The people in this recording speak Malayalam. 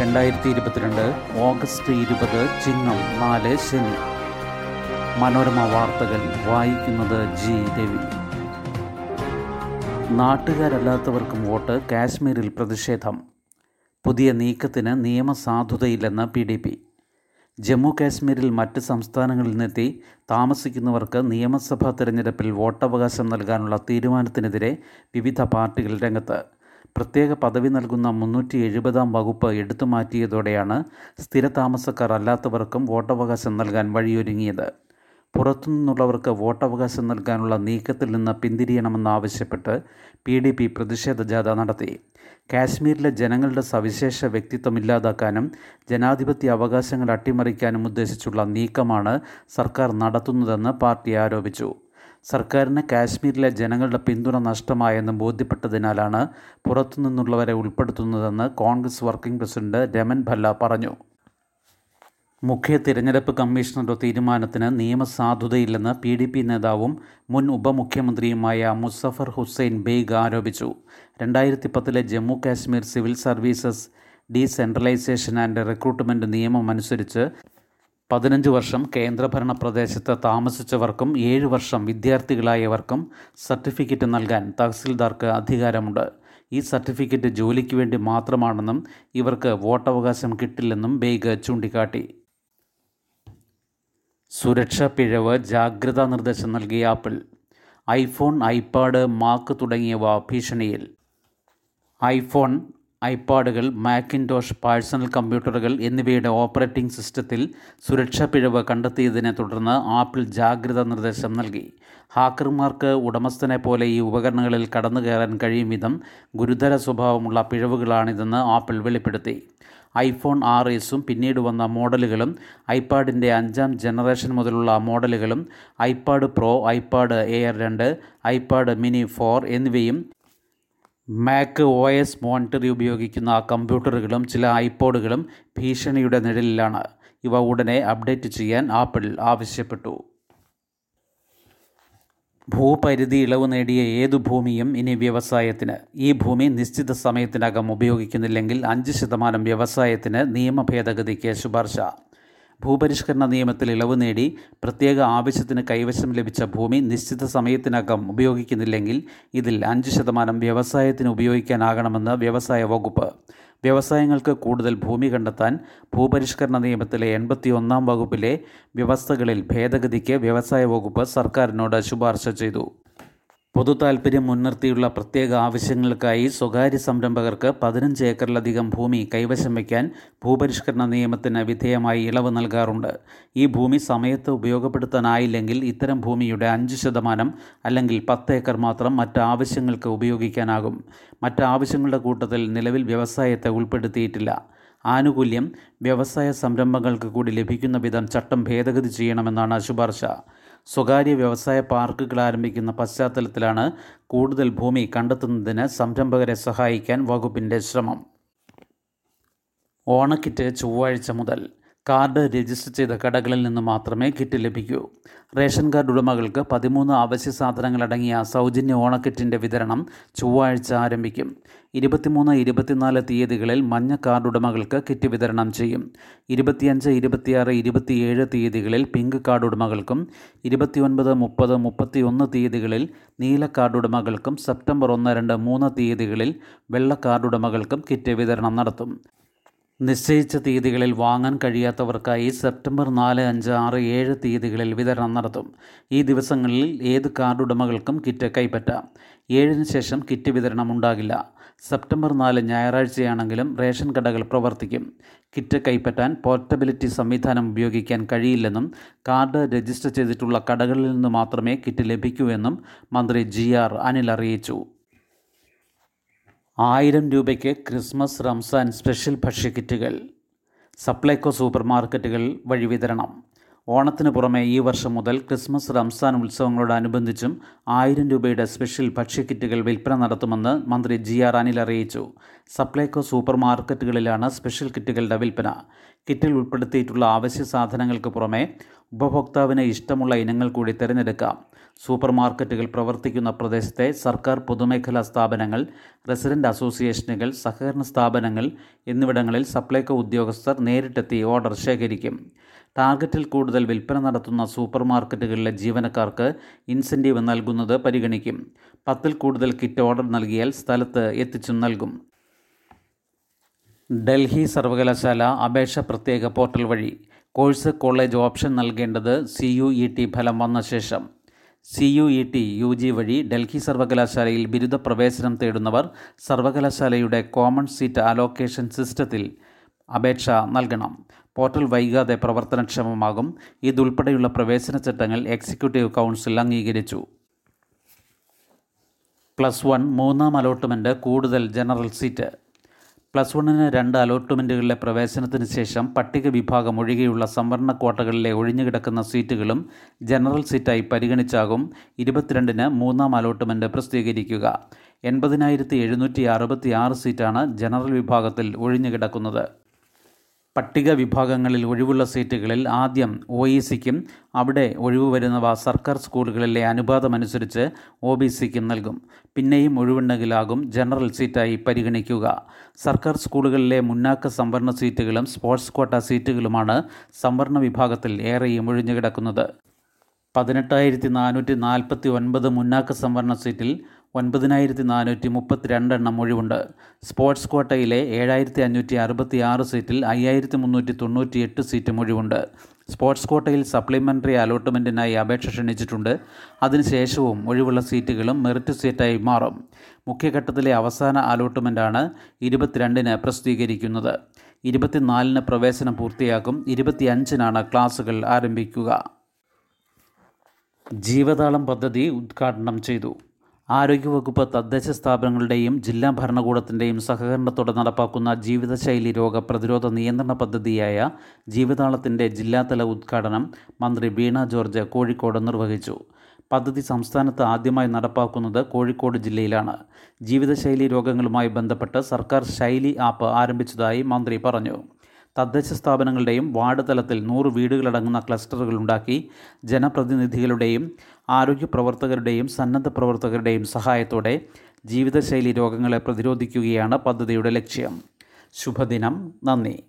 രണ്ടായിരത്തി ഇരുപത്തിരണ്ട് ഓഗസ്റ്റ് ഇരുപത് ചിങ്ങം നാല് ശനി. മനോരമ വാർത്തകൾ വായിക്കുന്നത് ജി രവി. നാട്ടുകാരല്ലാത്തവർക്കും വോട്ട് കാശ്മീരിൽ പ്രതിഷേധം. പുതിയ നീക്കത്തിന് നിയമസാധുതയില്ലെന്ന് പി ഡി പി. ജമ്മു കാശ്മീരിൽ മറ്റ് സംസ്ഥാനങ്ങളിൽ നിന്നെത്തി താമസിക്കുന്നവർക്ക് നിയമസഭാ തെരഞ്ഞെടുപ്പിൽ വോട്ടവകാശം നൽകാനുള്ള തീരുമാനത്തിനെതിരെ വിവിധ പാർട്ടികൾ രംഗത്ത് പ്രത്യേക പദവി നൽകുന്ന മുന്നൂറ്റി എഴുപതാം വകുപ്പ് എടുത്തു മാറ്റിയതോടെയാണ് സ്ഥിരതാമസക്കാർ അല്ലാത്തവർക്കും വോട്ടവകാശം നൽകാൻ വഴിയൊരുങ്ങിയത്. പുറത്തുനിന്നുള്ളവർക്ക് വോട്ടവകാശം നൽകാനുള്ള നീക്കത്തിൽ നിന്ന് പിന്തിരിയണമെന്നാവശ്യപ്പെട്ട് പി ഡി പി പ്രതിഷേധ ജാഥ നടത്തി. കാശ്മീരിലെ ജനങ്ങളുടെ സവിശേഷ വ്യക്തിത്വം ഇല്ലാതാക്കാനും ജനാധിപത്യ അവകാശങ്ങൾ അട്ടിമറിക്കാനും ഉദ്ദേശിച്ചുള്ള നീക്കമാണ് സർക്കാർ നടത്തുന്നതെന്ന് പാർട്ടി ആരോപിച്ചു. സർക്കാരിന് കാശ്മീരിലെ ജനങ്ങളുടെ പിന്തുണ നഷ്ടമായെന്ന് ബോധ്യപ്പെട്ടതിനാലാണ് പുറത്തുനിന്നുള്ളവരെ ഉൾപ്പെടുത്തുന്നതെന്ന് Congress working president Raman Bhalla പറഞ്ഞു. മുഖ്യ തിരഞ്ഞെടുപ്പ് കമ്മീഷണറുടെ തീരുമാനത്തിന് നിയമസാധുതയില്ലെന്ന് പി ഡി പി നേതാവും മുൻ ഉപമുഖ്യമന്ത്രിയുമായ മുസഫർ ഹുസൈൻ ബെയ്ഗ് ആരോപിച്ചു. രണ്ടായിരത്തി പത്തിലെ Jammu Kashmir civil services decentralisation and recruitment നിയമം അനുസരിച്ച് പതിനഞ്ച് വർഷം കേന്ദ്രഭരണ പ്രദേശത്ത് താമസിച്ചവർക്കും ഏഴ് വർഷം വിദ്യാർത്ഥികളായവർക്കും സർട്ടിഫിക്കറ്റ് നൽകാൻ തഹസിൽദാർക്ക് അധികാരമുണ്ട്. ഈ സർട്ടിഫിക്കറ്റ് ജോലിക്ക് വേണ്ടി മാത്രമാണെന്നും ഇവർക്ക് വോട്ടവകാശം കിട്ടില്ലെന്നും ബേഗ് ചൂണ്ടിക്കാട്ടി. സുരക്ഷാ പിഴവ് ജാഗ്രതാ നിർദ്ദേശം നൽകിയ ആപ്പിൾ. ഐഫോൺ ഐപാഡ് മാക്ക് തുടങ്ങിയവ ഭീഷണിയിൽ. ഐഫോൺ ഐപാഡുകൾ മാക്കിൻടോഷ് പേഴ്സണൽ കമ്പ്യൂട്ടറുകൾ എന്നിവയുടെ ഓപ്പറേറ്റിംഗ് സിസ്റ്റത്തിൽ സുരക്ഷാ പിഴവ് കണ്ടെത്തിയതിനെ തുടർന്ന് ആപ്പിൾ ജാഗ്രതാ നിർദ്ദേശം നൽകി. ഹാക്കർമാർക്ക് ഉടമസ്ഥനെ പോലെ ഈ ഉപകരണങ്ങളിൽ കടന്നു കയറാൻ കഴിയും വിധം ഗുരുതര സ്വഭാവമുള്ള പിഴവുകളാണിതെന്ന് ആപ്പിൾ വെളിപ്പെടുത്തി. ഐഫോൺ ആർ എസും പിന്നീട് വന്ന മോഡലുകളും ഐപാഡിന്റെ അഞ്ചാം ജനറേഷൻ മുതലുള്ള മോഡലുകളും ഐപാഡ് പ്രോ ഐപാഡ് എയർ രണ്ട് ഐപാഡ് മിനി ഫോർ എന്നിവയും മാക്ക് ഒ എസ് മോണിറ്ററി ഉപയോഗിക്കുന്ന കമ്പ്യൂട്ടറുകളും ചില ഐപോഡുകളും ഭീഷണിയുടെ നിഴലിലാണ്. ഇവ ഉടനെ അപ്ഡേറ്റ് ചെയ്യാൻ ആപ്പിൾ ആവശ്യപ്പെട്ടു. ഭൂപരിധി ഇളവ് നേടിയ ഏതു ഭൂമിയും ഇനി വ്യവസായത്തിന്. ഈ ഭൂമി നിശ്ചിത സമയത്തിനകം ഉപയോഗിക്കുന്നില്ലെങ്കിൽ അഞ്ച് ശതമാനം വ്യവസായത്തിന് നിയമ ഭേദഗതിക്ക് ശുപാർശ. ഭൂപരിഷ്കരണ നിയമത്തിൽ ഇളവ് നേടി പ്രത്യേക ആവശ്യത്തിന് കൈവശം ലഭിച്ച ഭൂമി നിശ്ചിത സമയത്തിനകം ഉപയോഗിക്കുന്നില്ലെങ്കിൽ ഇതിൽ അഞ്ച് ശതമാനം വ്യവസായത്തിന് ഉപയോഗിക്കാനാകണമെന്ന് വ്യവസായ വകുപ്പ്. വ്യവസായങ്ങൾക്ക് കൂടുതൽ ഭൂമി കണ്ടെത്താൻ ഭൂപരിഷ്കരണ നിയമത്തിലെ എൺപത്തി ഒന്നാം വകുപ്പിലെ വ്യവസ്ഥകളിൽ ഭേദഗതിക്ക് വ്യവസായ വകുപ്പ് സർക്കാരിനോട് ശുപാർശ ചെയ്തു. പൊതു താൽപ്പര്യം മുൻനിർത്തിയുള്ള പ്രത്യേക ആവശ്യങ്ങൾക്കായി സ്വകാര്യ സംരംഭകർക്ക് പതിനഞ്ച് ഏക്കറിലധികം ഭൂമി കൈവശം വയ്ക്കാൻ ഭൂപരിഷ്കരണ നിയമത്തിന് വിധേയമായി ഇളവ് നൽകാറുണ്ട്. ഈ ഭൂമി സമയത്ത് ഉപയോഗപ്പെടുത്താനായില്ലെങ്കിൽ ഇത്തരം ഭൂമിയുടെ അഞ്ച് ശതമാനം അല്ലെങ്കിൽ പത്ത് ഏക്കർ മാത്രം മറ്റ് ആവശ്യങ്ങൾക്ക് ഉപയോഗിക്കാനാകും. മറ്റ് ആവശ്യങ്ങളുടെ കൂട്ടത്തിൽ നിലവിൽ വ്യവസായത്തെ ഉൾപ്പെടുത്തിയിട്ടില്ല. ആനുകൂല്യം വ്യവസായ സംരംഭങ്ങൾക്ക് കൂടി ലഭിക്കുന്ന വിധം ചട്ടം ഭേദഗതി ചെയ്യണമെന്നാണ് ശുപാർശ. സ്വകാര്യ വ്യവസായ പാർക്കുകൾ ആരംഭിക്കുന്ന പശ്ചാത്തലത്തിലാണ് കൂടുതൽ ഭൂമി കണ്ടെത്തുന്നതിന് സംരംഭകരെ സഹായിക്കാൻ വകുപ്പിന്റെ ശ്രമം. ഓണക്കിറ്റ് ചൊവ്വാഴ്ച മുതൽ കാർഡ് രജിസ്റ്റർ ചെയ്ത കടകളിൽ നിന്ന് മാത്രമേ കിറ്റ് ലഭിക്കൂ. റേഷൻ കാർഡ് ഉടമകൾക്ക് പതിമൂന്ന് അവശ്യ സാധനങ്ങൾ അടങ്ങിയ സൗജന്യ ഓണക്കിറ്റിന്റെ വിതരണം ചൊവ്വാഴ്ച ആരംഭിക്കും. ഇരുപത്തിമൂന്ന് ഇരുപത്തിനാല് തീയതികളിൽ മഞ്ഞ കാർഡ് ഉടമകൾക്ക് കിറ്റ് വിതരണം ചെയ്യും. ഇരുപത്തിയഞ്ച് ഇരുപത്തിയാറ് ഇരുപത്തിയേഴ് തീയതികളിൽ പിങ്ക് കാർഡ് ഉടമകൾക്കും ഇരുപത്തിയൊൻപത് മുപ്പത് മുപ്പത്തിയൊന്ന് തീയതികളിൽ നീല കാർഡ് ഉടമകൾക്കും സെപ്റ്റംബർ ഒന്ന് രണ്ട് മൂന്ന് തീയതികളിൽ വെള്ള കാർഡ് ഉടമകൾക്കും കിറ്റ് വിതരണം നടത്തും. നിശ്ചയിച്ച തീയതികളിൽ വാങ്ങാൻ കഴിയാത്തവർക്കായി സെപ്റ്റംബർ നാല് അഞ്ച് ആറ് ഏഴ് തീയതികളിൽ വിതരണം നടത്തും. ഈ ദിവസങ്ങളിൽ ഏത് കാർഡ് ഉടമകൾക്കും കിറ്റ് കൈപ്പറ്റാം. ഏഴിന് ശേഷം കിറ്റ് വിതരണം ഉണ്ടാകില്ല. സെപ്റ്റംബർ നാല് ഞായറാഴ്ചയാണെങ്കിലും റേഷൻ കടകൾ പ്രവർത്തിക്കും. കിറ്റ് കൈപ്പറ്റാൻ പോർട്ടബിലിറ്റി സംവിധാനം ഉപയോഗിക്കാൻ കഴിയില്ലെന്നും കാർഡ് രജിസ്റ്റർ ചെയ്തിട്ടുള്ള കടകളിൽ നിന്ന് മാത്രമേ കിറ്റ് ലഭിക്കൂ എന്നും മന്ത്രി ജി ആർ അനിൽ അറിയിച്ചു. ആയിരം രൂപയ്ക്ക് ക്രിസ്മസ് റംസാൻ സ്പെഷ്യൽ ഭക്ഷ്യക്കിറ്റുകൾ സപ്ലൈകോ സൂപ്പർ മാർക്കറ്റുകൾ വഴി വിതരണം. ഓണത്തിന് പുറമെ ഈ വർഷം മുതൽ ക്രിസ്മസ് റംസാൻ ഉത്സവങ്ങളോടനുബന്ധിച്ചും ആയിരം രൂപയുടെ സ്പെഷ്യൽ ഭക്ഷ്യക്കിറ്റുകൾ വിൽപ്പന നടത്തുമെന്ന് മന്ത്രി ജി ആർ അനിൽ അറിയിച്ചു. സപ്ലൈകോ സൂപ്പർ മാർക്കറ്റുകളിലാണ് സ്പെഷ്യൽ കിറ്റുകളുടെ വിൽപ്പന. കിറ്റിൽ ഉൾപ്പെടുത്തിയിട്ടുള്ള അവശ്യ സാധനങ്ങൾക്ക് പുറമെ ഉപഭോക്താവിന് ഇഷ്ടമുള്ള ഇനങ്ങൾ കൂടി തിരഞ്ഞെടുക്കാം. സൂപ്പർ മാർക്കറ്റുകൾ പ്രവർത്തിക്കുന്ന പ്രദേശത്തെ സർക്കാർ പൊതുമേഖലാ സ്ഥാപനങ്ങൾ റെസിഡന്റ് അസോസിയേഷനുകൾ സഹകരണ സ്ഥാപനങ്ങൾ എന്നിവിടങ്ങളിൽ സപ്ലൈകോ ഉദ്യോഗസ്ഥർ നേരിട്ടെത്തി ഓർഡർ ശേഖരിക്കും. ടാർഗറ്റിൽ കൂടുതൽ വിൽപ്പന നടത്തുന്ന സൂപ്പർ മാർക്കറ്റുകളിലെ ജീവനക്കാർക്ക് ഇൻസെന്റീവ് നൽകുന്നത് പരിഗണിക്കും. പത്തിൽ കൂടുതൽ കിറ്റ് ഓർഡർ നൽകിയാൽ സ്ഥലത്ത് എത്തിച്ചും നൽകും. ഡൽഹി സർവകലാശാല അപേക്ഷ പ്രത്യേക പോർട്ടൽ വഴി കോഴ്സ് കോളേജ് ഓപ്ഷൻ നൽകേണ്ടത് സി യു ഇ ടി ഫലം വന്ന ശേഷം. C U E T U G വഴി ഡൽഹി സർവകലാശാലയിൽ ബിരുദ പ്രവേശനം തേടുന്നവർ സർവകലാശാലയുടെ കോമൺ സീറ്റ് അലോക്കേഷൻ സിസ്റ്റത്തിൽ അപേക്ഷ നൽകണം. പോർട്ടൽ വൈകാതെ പ്രവർത്തനക്ഷമമാകും. ഇതുൾപ്പെടെയുള്ള പ്രവേശന ചട്ടങ്ങൾ എക്സിക്യൂട്ടീവ് കൗൺസിൽ അംഗീകരിച്ചു. പ്ലസ് വൺ മൂന്നാം അലോട്ട്മെന്റ് കൂടുതൽ ജനറൽ സീറ്റ്. പ്ലസ് വണ്ണിന് രണ്ട് അലോട്ട്മെന്റുകളിലെ പ്രവേശനത്തിന് ശേഷം പട്ടിക വിഭാഗം ഒഴികെയുള്ള സംവരണ ക്വാട്ടകളിലെ ഒഴിഞ്ഞുകിടക്കുന്ന സീറ്റുകളും ജനറൽ സീറ്റായി പരിഗണിച്ചാകും ഇരുപത്തിരണ്ടിന് മൂന്നാം അലോട്ട്മെന്റ് പ്രസിദ്ധീകരിക്കുക. എൺപതിനായിരത്തി എഴുന്നൂറ്റി അറുപത്തി ആറ് സീറ്റാണ് ജനറൽ വിഭാഗത്തിൽ ഒഴിഞ്ഞുകിടക്കുന്നത്. പട്ടിക വിഭാഗങ്ങളിൽ ഒഴിവുള്ള സീറ്റുകളിൽ ആദ്യം ഒ ഇ സിക്കും അവിടെ ഒഴിവ് വരുന്നവ സർക്കാർ സ്കൂളുകളിലെ അനുപാതമനുസരിച്ച് ഒ ബി സിക്കും നൽകും. പിന്നെയും ഒഴിവുണ്ടെങ്കിലാകും ജനറൽ സീറ്റായി പരിഗണിക്കുക. സർക്കാർ സ്കൂളുകളിലെ മുന്നാക്ക സംവരണ സീറ്റുകളും സ്പോർട്സ് ക്വാട്ട സീറ്റുകളുമാണ് സംവരണ വിഭാഗത്തിൽ ഏറെയും ഒഴിഞ്ഞുകിടക്കുന്നത്. പതിനെട്ടായിരത്തി നാനൂറ്റി നാൽപ്പത്തി ഒൻപത് മുന്നാക്ക സംവരണ സീറ്റിൽ ഒൻപതിനായിരത്തി നാനൂറ്റി മുപ്പത്തിരണ്ടെണ്ണം ഒഴിവുണ്ട്. സ്പോർട്സ് കോട്ടയിലെ ഏഴായിരത്തി അഞ്ഞൂറ്റി അറുപത്തി ആറ് സീറ്റിൽ അയ്യായിരത്തി മുന്നൂറ്റി തൊണ്ണൂറ്റി എട്ട് സീറ്റും ഒഴിവുണ്ട്. സ്പോർട്സ് കോട്ടയിൽ സപ്ലിമെന്ററി അലോട്ട്മെന്റിനായി അപേക്ഷ ക്ഷണിച്ചിട്ടുണ്ട്. അതിനുശേഷവും ഒഴിവുള്ള സീറ്റുകളും മെറിറ്റ് സീറ്റായി മാറും. മുഖ്യഘട്ടത്തിലെ അവസാന അലോട്ട്മെന്റാണ് ഇരുപത്തിരണ്ടിന് പ്രസിദ്ധീകരിക്കുന്നത്. ഇരുപത്തിനാലിന് പ്രവേശനം പൂർത്തിയാക്കും. ഇരുപത്തിയഞ്ചിനാണ് ക്ലാസുകൾ ആരംഭിക്കുക. ജീവതാളം പദ്ധതി ഉദ്ഘാടനം ചെയ്തു. ആരോഗ്യവകുപ്പ് തദ്ദേശ സ്ഥാപനങ്ങളുടെയും ജില്ലാ ഭരണകൂടത്തിന്റെയും സഹകരണത്തോടെ നടപ്പാക്കുന്ന ജീവിതശൈലി രോഗ പ്രതിരോധ നിയന്ത്രണ പദ്ധതിയായ ജീവിതാളത്തിന്റെ ജില്ലാതല ഉദ്ഘാടനം മന്ത്രി വീണ ജോർജ് കോഴിക്കോട് നിർവഹിച്ചു. പദ്ധതി സംസ്ഥാനത്ത് ആദ്യമായി നടപ്പാക്കുന്നത് കോഴിക്കോട് ജില്ലയിലാണ്. ജീവിതശൈലി രോഗങ്ങളുമായി ബന്ധപ്പെട്ട് സർക്കാർ ശൈലി ആപ്പ് ആരംഭിച്ചതായി മന്ത്രി പറഞ്ഞു. തദ്ദേശ സ്ഥാപനങ്ങളുടെയും വാർഡ് തലത്തിൽ നൂറ് വീടുകളടങ്ങുന്ന ക്ലസ്റ്ററുകൾ ഉണ്ടാക്കി ജനപ്രതിനിധികളുടെയും ആരോഗ്യ പ്രവർത്തകരുടെയും സന്നദ്ധ പ്രവർത്തകരുടെയും സഹായത്തോടെ ജീവിതശൈലി രോഗങ്ങളെ പ്രതിരോധിക്കുകയാണ് പദ്ധതിയുടെ ലക്ഷ്യം. ശുഭദിനം. നന്ദി.